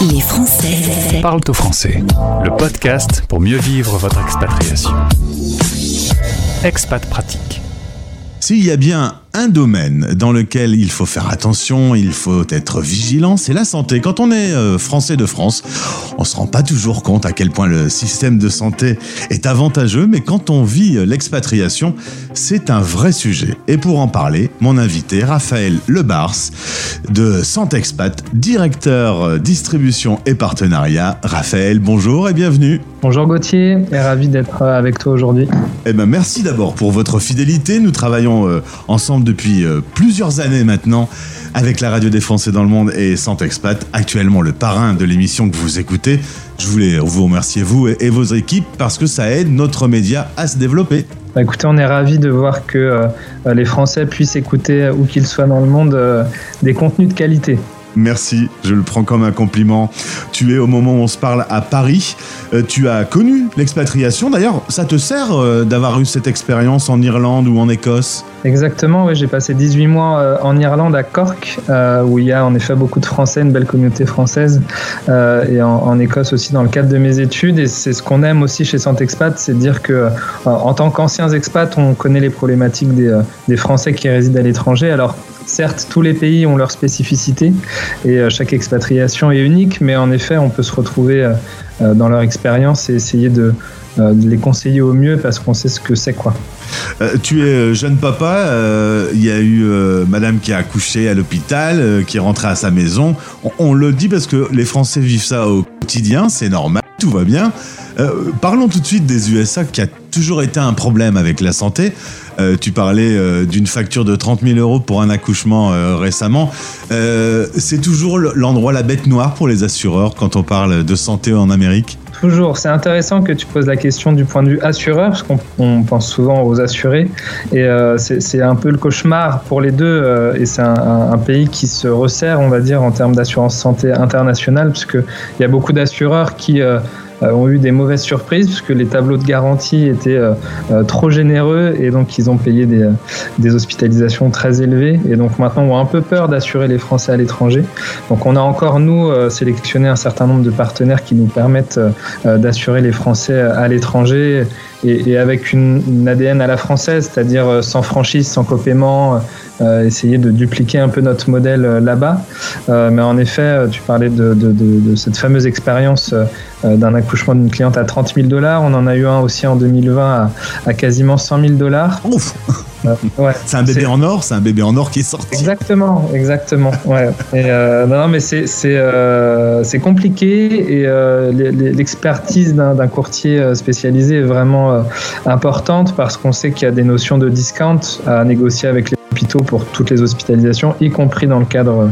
Les Français parlent au français. Le podcast pour mieux vivre votre expatriation. Expat pratique. S'il y a bien un domaine dans lequel il faut faire attention, il faut être vigilant, c'est la santé. Quand on est euh, français de France, on se rend pas toujours compte à quel point le système de santé est avantageux, mais quand on vit euh, l'expatriation, c'est un vrai sujet. Et pour en parler, mon invité, Raphaël Lebars, de Santexpat, directeur euh, distribution et partenariat. Raphaël, bonjour et bienvenue. Bonjour Gauthier, et ravi d'être avec toi aujourd'hui. Eh ben merci d'abord pour votre fidélité. Nous travaillons ensemble depuis euh, plusieurs années maintenant avec la radio des Français dans le monde et Santexpat, actuellement le parrain de l'émission que vous écoutez. Je voulais vous remercier, vous et, vos équipes, parce que ça aide notre média à se développer. Bah, écoutez, on est ravis de voir que euh, les Français puissent écouter, où qu'ils soient dans le monde, euh, des contenus de qualité. Merci, je le prends comme un compliment. Tu es au moment où on se parle à Paris. Euh, tu as connu l'expatriation. D'ailleurs, ça te sert euh, d'avoir eu cette expérience en Irlande ou en Écosse? Exactement, oui. J'ai passé 18 mois euh, en Irlande, à Cork, où il y a en effet beaucoup de Français, une belle communauté française, et en, Écosse aussi dans le cadre de mes études. Et c'est ce qu'on aime aussi chez Santexpat, c'est de dire que en tant qu'anciens expats, on connaît les problématiques des, des Français qui résident à l'étranger. Alors Certes, tous les pays ont leur spécificité et euh, chaque expatriation est unique, mais en effet, on peut se retrouver euh, euh, dans leur expérience et essayer de, les conseiller au mieux parce qu'on sait ce que c'est quoi. tu es jeune papa, il y a eu madame qui a accouché à l'hôpital, qui est rentrée à sa maison. On, le dit parce que les Français vivent ça au quotidien, c'est normal, tout va bien. parlons tout de suite des USA qui a toujours été un problème avec la santé. Euh, tu parlais euh, d'une facture de 30 000 euros pour un accouchement euh, récemment. c'est toujours l'endroit, la bête noire pour les assureurs quand on parle de santé en Amérique? Toujours. C'est intéressant que tu poses la question du point de vue assureur, parce qu'on pense souvent aux assurés. Et c'est un peu le cauchemar pour les deux. et c'est un, un, pays qui se resserre, on va dire, en termes d'assurance santé internationale, puisqu'il y a beaucoup d'assureurs qui ont eu des mauvaises surprises puisque les tableaux de garantie étaient euh, euh, trop généreux et donc ils ont payé des, hospitalisations très élevées et donc maintenant ont un peu peur d'assurer les Français à l'étranger. Donc on a encore nous sélectionné un certain nombre de partenaires qui nous permettent d'assurer les Français à l'étranger et, avec une, ADN à la française, c'est-à-dire sans franchise, sans copaiement, essayer de dupliquer un peu notre modèle là-bas. mais en effet, tu parlais de cette fameuse expérience d'un accouchement d'une cliente à 30 000 dollars. On en a eu un aussi en 2020 à, quasiment 100 000 dollars. Ouf c'est un bébé en or, c'est un bébé en or qui est sorti. Exactement, exactement. Ouais. Euh, non, mais c'est euh, c'est compliqué et euh, l'expertise d'un courtier spécialisé est vraiment importante parce qu'on sait qu'il y a des notions de discount à négocier avec les hôpitaux pour toutes les hospitalisations, y compris dans le cadre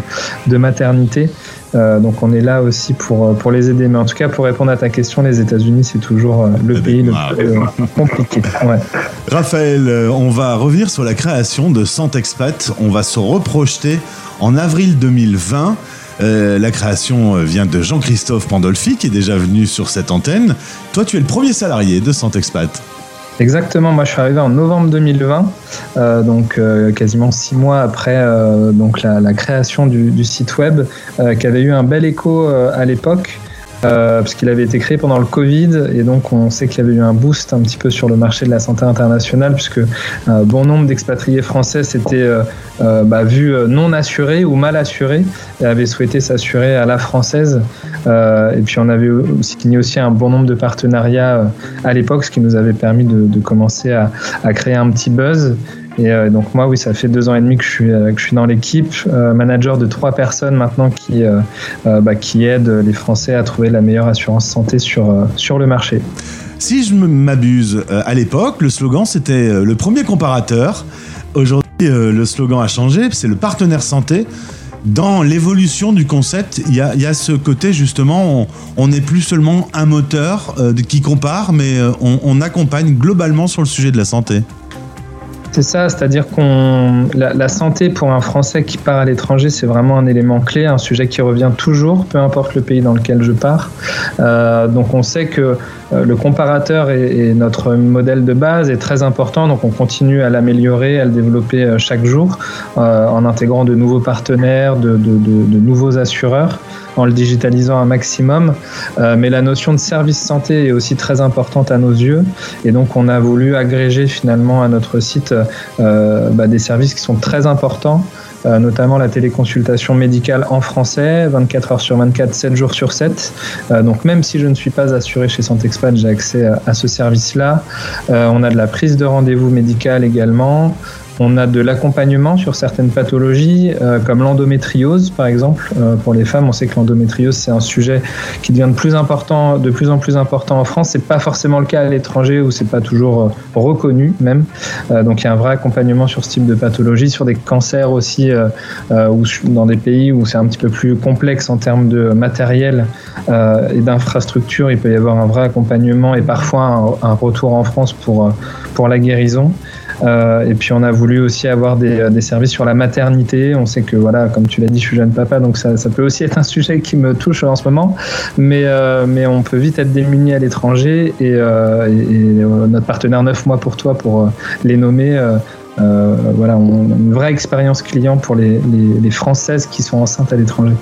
de maternité. Euh, donc on est là aussi pour, euh, pour les aider. Mais en tout cas, pour répondre à ta question, les États-Unis, c'est toujours euh, le pays le plus compliqué. Raphaël, on va revenir sur la création de Santexpat. On va se reprojeter en avril 2020. la création vient de Jean-Christophe Pandolfi, qui est déjà venu sur cette antenne. Toi, tu es le premier salarié de Santexpat. Exactement, moi je suis arrivé en novembre 2020, euh, donc euh, quasiment six mois après euh, donc la, création du, du, site web, qui avait eu un bel écho à l'époque. Euh, parce qu'il avait été créé pendant le Covid et donc on sait qu'il y avait eu un boost un petit peu sur le marché de la santé internationale puisque un bon nombre d'expatriés français s'étaient euh, euh, bah, vus non assurés ou mal assurés et avaient souhaité s'assurer à la française. et puis on avait signé aussi un bon nombre de partenariats à l'époque, ce qui nous avait permis de, de commencer à, à créer un petit buzz. Et euh, donc moi, oui, ça fait deux ans et demi que je suis, euh, que je suis dans l'équipe, euh, manager de trois personnes maintenant qui, bah, qui aident les Français à trouver la meilleure assurance santé sur, sur le marché. Si je m'abuse, à l'époque, le slogan c'était le premier comparateur. Aujourd'hui, le slogan a changé, c'est le partenaire santé dans l'évolution du concept, il y a, ce côté justement, on n'est plus seulement un moteur qui compare, mais on, on, accompagne globalement sur le sujet de la santé. C'est ça, c'est-à-dire qu'on la, santé pour un Français qui part à l'étranger, c'est vraiment un élément clé, un sujet qui revient toujours, peu importe le pays dans lequel je pars. Euh, donc on sait que euh, le comparateur est, notre modèle de base est très important, donc on continue à l'améliorer, à le développer euh, chaque jour en intégrant de nouveaux partenaires, de nouveaux assureurs. En le digitalisant un maximum. mais la notion de service santé est aussi très importante à nos yeux. Et donc, on a voulu agréger finalement à notre site bah, des services qui sont très importants. Euh, notamment la téléconsultation médicale en français, 24 heures sur 24, 7 jours sur 7. Euh, donc même si je ne suis pas assuré chez Santexpat, j'ai accès à, ce service-là. Euh, on a de la prise de rendez-vous médical également. On a de l'accompagnement sur certaines pathologies, euh, comme l'endométriose, par exemple. Euh, pour les femmes, on sait que l'endométriose, c'est un sujet qui devient de plus, important, de plus en plus important en France. C'est pas forcément le cas à l'étranger où c'est pas toujours euh, reconnu, même. donc, il y a un vrai accompagnement sur ce type de pathologie, sur des cancers aussi, ou dans des pays où c'est un petit peu plus complexe en termes de matériel et d'infrastructure. Il peut y avoir un vrai accompagnement et parfois un, un retour en France pour, pour la guérison. Euh, et puis on a voulu aussi avoir des, euh, des, services sur la maternité. On sait que voilà, comme tu l'as dit, je suis jeune papa, donc ça, peut aussi être un sujet qui me touche en ce moment. Mais, euh, mais on peut vite être démuni à l'étranger et, notre partenaire 9 mois pour toi pour les nommer. voilà, on une vraie expérience client pour les Françaises qui sont enceintes à l'étranger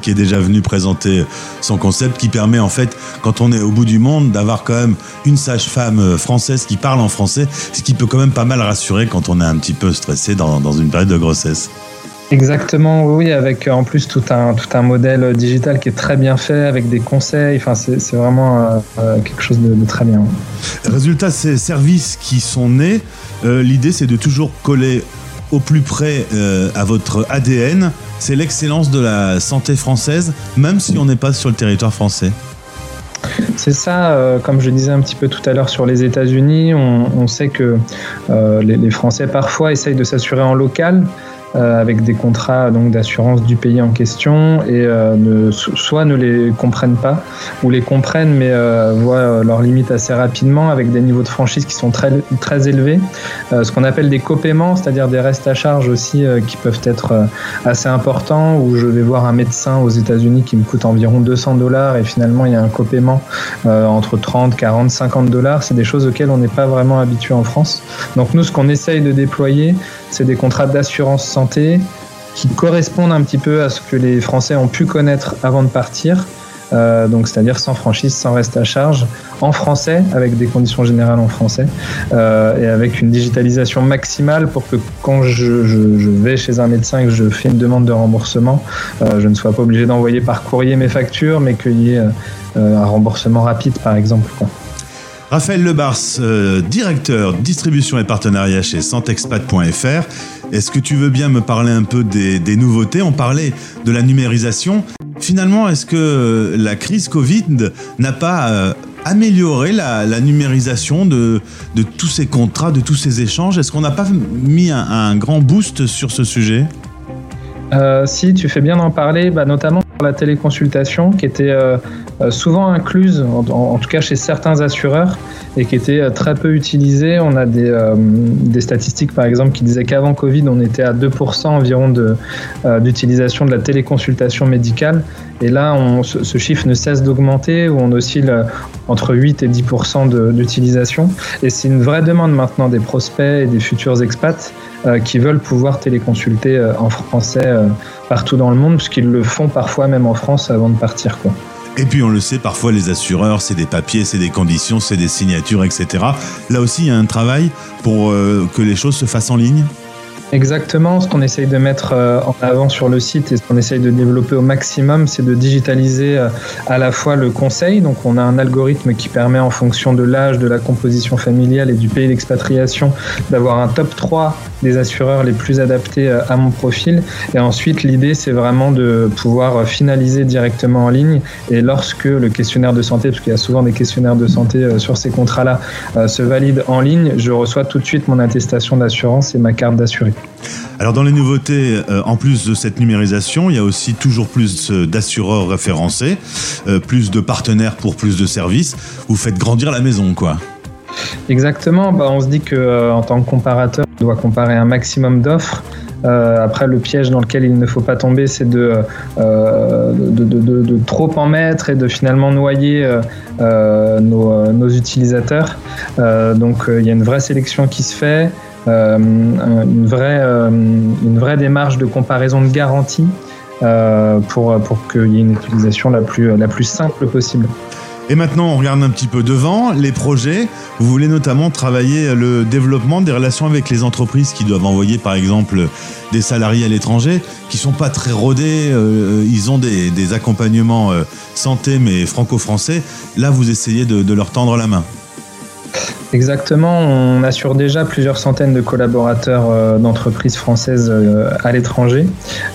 qui est déjà venu présenter son concept qui permet en fait, quand on est au bout du monde, d'avoir quand même une sage-femme française qui parle en français, ce qui peut quand même pas mal rassurer quand on est un petit peu stressé dans, dans une période de grossesse. Exactement, oui, avec en plus tout un, tout un modèle digital qui est très bien fait, avec des conseils, enfin c'est vraiment euh, euh, quelque chose de, très bien. Résultat, ces services qui sont nés, euh, l'idée c'est de toujours coller au plus près à votre ADN c'est l'excellence de la santé française, même si on n'est pas sur le territoire français. C'est ça, euh, comme je disais un petit peu tout à l'heure sur les États-Unis, on, sait que euh, les, Français parfois essayent de s'assurer en local, avec des contrats donc d'assurance du pays en question et euh, ne, soit ne les comprennent pas ou les comprennent mais euh, voient leurs limites assez rapidement avec des niveaux de franchise qui sont très, très élevés. ce qu'on appelle des copaiements, c'est-à-dire des restes à charge aussi qui peuvent être assez importants où je vais voir un médecin aux États-Unis qui me coûte environ 200 dollars et finalement il y a un copaiement entre 30, 40, 50 dollars. C'est des choses auxquelles on n'est pas vraiment habitué en France. Donc nous, ce qu'on essaye de déployer, c'est des contrats d'assurance santé qui correspondent un petit peu à ce que les Français ont pu connaître avant de partir. Euh, donc c'est-à-dire sans franchise, sans reste à charge, en français, avec des conditions générales en français, euh, et avec une digitalisation maximale pour que quand je, vais chez un médecin et que je fais une demande de remboursement, euh, je ne sois pas obligé d'envoyer par courrier mes factures, mais qu'il y ait un remboursement rapide, par exemple. Raphaël Lebars, euh, directeur distribution et partenariat chez santexpat.fr. Est-ce que tu veux bien me parler un peu des, nouveautés? On parlait de la numérisation. Finalement, est-ce que euh, la crise Covid n'a pas euh, amélioré la, numérisation de, tous ces contrats, de tous ces échanges? Est-ce qu'on n'a pas mis un, grand boost sur ce sujet? Si, tu fais bien d'en parler, bah, notamment la téléconsultation qui était souvent incluse, en, tout cas chez certains assureurs, et qui était euh, très peu utilisée. On a des, des statistiques, par exemple, qui disaient qu'avant Covid, on était à 2% environ d'utilisation de, la téléconsultation médicale. Et là, ce, chiffre ne cesse d'augmenter, où on oscille entre 8 et 10% d'utilisation. Et c'est une vraie demande maintenant des prospects et des futurs expats qui veulent pouvoir téléconsulter en français partout dans le monde, puisqu'ils le font parfois même en France avant de partir. Et puis on le sait, parfois les assureurs, c'est des papiers, c'est des conditions, c'est des signatures, etc. Là aussi, il y a un travail pour euh, que les choses se fassent en ligne? Exactement, ce qu'on essaye de mettre euh, en avant sur le site et ce qu'on essaye de développer au maximum, c'est de digitaliser euh, à la fois le conseil. Donc on a un algorithme qui permet en fonction de l'âge, de la composition familiale et du pays d'expatriation d'avoir un top 3 des assureurs les plus adaptés euh, à mon profil. Et ensuite, l'idée, c'est vraiment de pouvoir finaliser directement en ligne. Et lorsque le questionnaire de santé, parce qu'il y a souvent des questionnaires de santé sur ces contrats-là, se valide en ligne, je reçois tout de suite mon attestation d'assurance et ma carte d'assuré. Alors dans les nouveautés, euh, en plus de cette numérisation, il y a aussi toujours plus d'assureurs référencés, euh, plus de partenaires pour plus de services. Vous faites grandir la maison, quoi. Exactement. Bah, on se dit que euh, en tant que comparateur, on doit comparer un maximum d'offres. après, le piège dans lequel il ne faut pas tomber, c'est de, trop en mettre et de finalement noyer nos, utilisateurs. donc, il y a une vraie sélection qui se fait. Euh, une, vraie, euh, une vraie démarche de comparaison de garantie. pour, pour qu'il y ait une utilisation la plus, la plus simple possible. Et maintenant, on regarde un petit peu devant les projets. Vous voulez notamment travailler le développement des relations avec les entreprises qui doivent envoyer, par exemple, des salariés à l'étranger, qui sont pas très rodés. Euh, ils ont des, accompagnements euh, santé, mais franco-français. Là, vous essayez de leur tendre la main. Exactement, on assure déjà plusieurs centaines de collaborateurs euh, d'entreprises françaises euh, à l'étranger.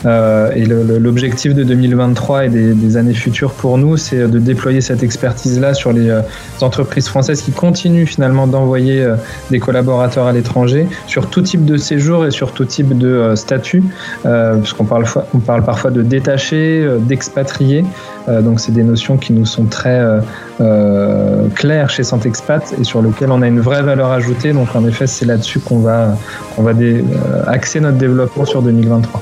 Euh, et l'objectif de 2023 et des, années futures pour nous, c'est de déployer cette expertise-là sur les entreprises françaises qui continuent finalement d'envoyer des collaborateurs à l'étranger sur tout type de séjour et sur tout type de statut, puisqu'on parle, on parle parfois de détachés, d'expatriés. Donc c'est des notions qui nous sont très claires chez Santexpat et sur lesquelles on a une vraie valeur ajoutée. Donc en effet, c'est là-dessus qu'on va, on va euh, axer notre développement sur 2023.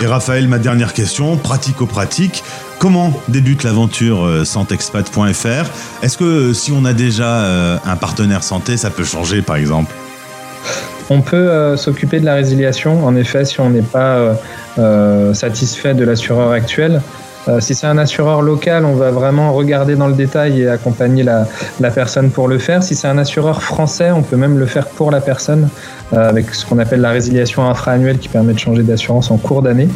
Et Raphaël, ma dernière question, pratico-pratique. Comment débute l'aventure euh, santexpat.fr Est-ce que euh, si on a déjà un partenaire santé, ça peut changer par exemple? On peut s'occuper de la résiliation, en effet, si on n'est pas satisfait de l'assureur actuel. Euh, si c'est un assureur local, on va vraiment regarder dans le détail et accompagner la, personne pour le faire. Si c'est un assureur français, on peut même le faire pour la personne euh, avec ce qu'on appelle la résiliation infra-annuelle qui permet de changer d'assurance en cours d'année.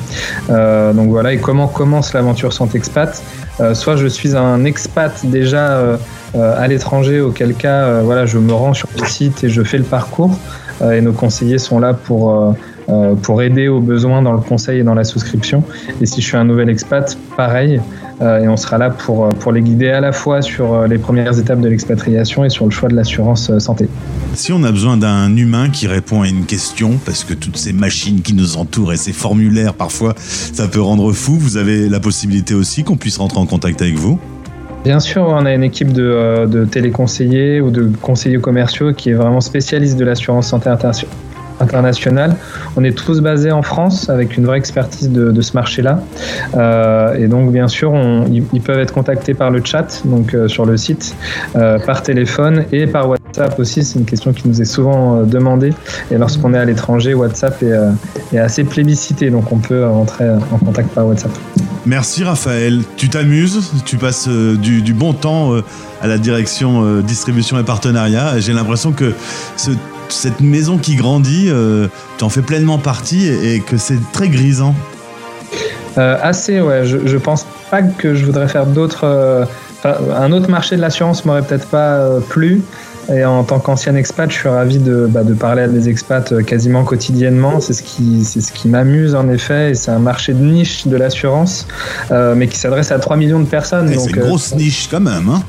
Euh, donc voilà, et comment commence l'aventure sans expat Soit je suis un expat déjà à l'étranger, auquel cas voilà, je me rends sur le site et je fais le parcours. et nos conseillers sont là pour euh, pour aider aux besoins dans le conseil et dans la souscription. Et si je suis un nouvel expat, pareil. Euh, et on sera là pour, euh, pour les guider à la fois sur les premières étapes de l'expatriation et sur le choix de l'assurance santé. Si on a besoin d'un humain qui répond à une question, parce que toutes ces machines qui nous entourent et ces formulaires, parfois, ça peut rendre fou, vous avez la possibilité aussi qu'on puisse rentrer en contact avec vous? Bien sûr, on a une équipe de, de téléconseillers ou de conseillers commerciaux qui est vraiment spécialiste de l'assurance santé international. On est tous basés en France avec une vraie expertise de, ce marché-là. Euh, et donc, bien sûr, ils, peuvent être contactés par le chat, donc euh, sur le site, euh, par téléphone et par WhatsApp aussi. C'est une question qui nous est souvent demandée. Et lorsqu'on est à l'étranger, WhatsApp est, assez plébiscité, donc on peut rentrer en contact par WhatsApp. Merci Raphaël. Tu t'amuses, tu passes du, du, bon temps à la direction distribution et partenariat. J'ai l'impression que ce cette maison qui grandit, euh, tu en fais pleinement partie et, que c'est très grisant. Euh, assez, ouais. Je, je pense pas que je voudrais faire d'autres. Euh, un autre marché de l'assurance m'aurait peut-être pas plu. Et en tant qu'ancien expat, je suis ravi de, bah, de, parler à des expats quasiment quotidiennement. C'est ce qui, c'est ce qui m'amuse en effet. Et c'est un marché de niche de l'assurance, mais qui s'adresse à 3 millions de personnes. C'est une grosse niche quand même. Hein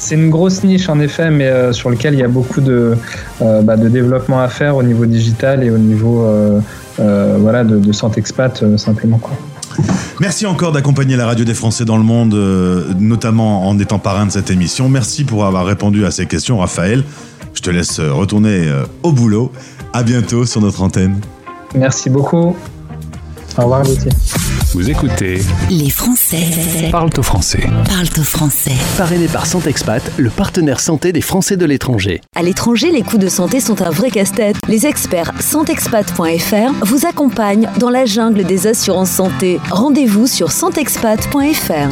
c'est une grosse niche en effet, mais euh, sur lequel il y a beaucoup de, euh, bah, de développement à faire au niveau digital et au niveau euh, voilà, de, de santé expat simplement. Quoi. Merci encore d'accompagner la radio des Français dans le monde, notamment en étant parrain de cette émission. Merci pour avoir répondu à ces questions, Raphaël. Je te laisse retourner au boulot. À bientôt sur notre antenne. Merci beaucoup. Au revoir, Gauthier. Vous écoutez Les Français parlent au français. Parlent au français. Parrainé par Santexpat, le partenaire santé des Français de l'étranger. À l'étranger, les coûts de santé sont un vrai casse-tête. Les experts santexpat.fr vous accompagnent dans la jungle des assurances santé. Rendez-vous sur santexpat.fr.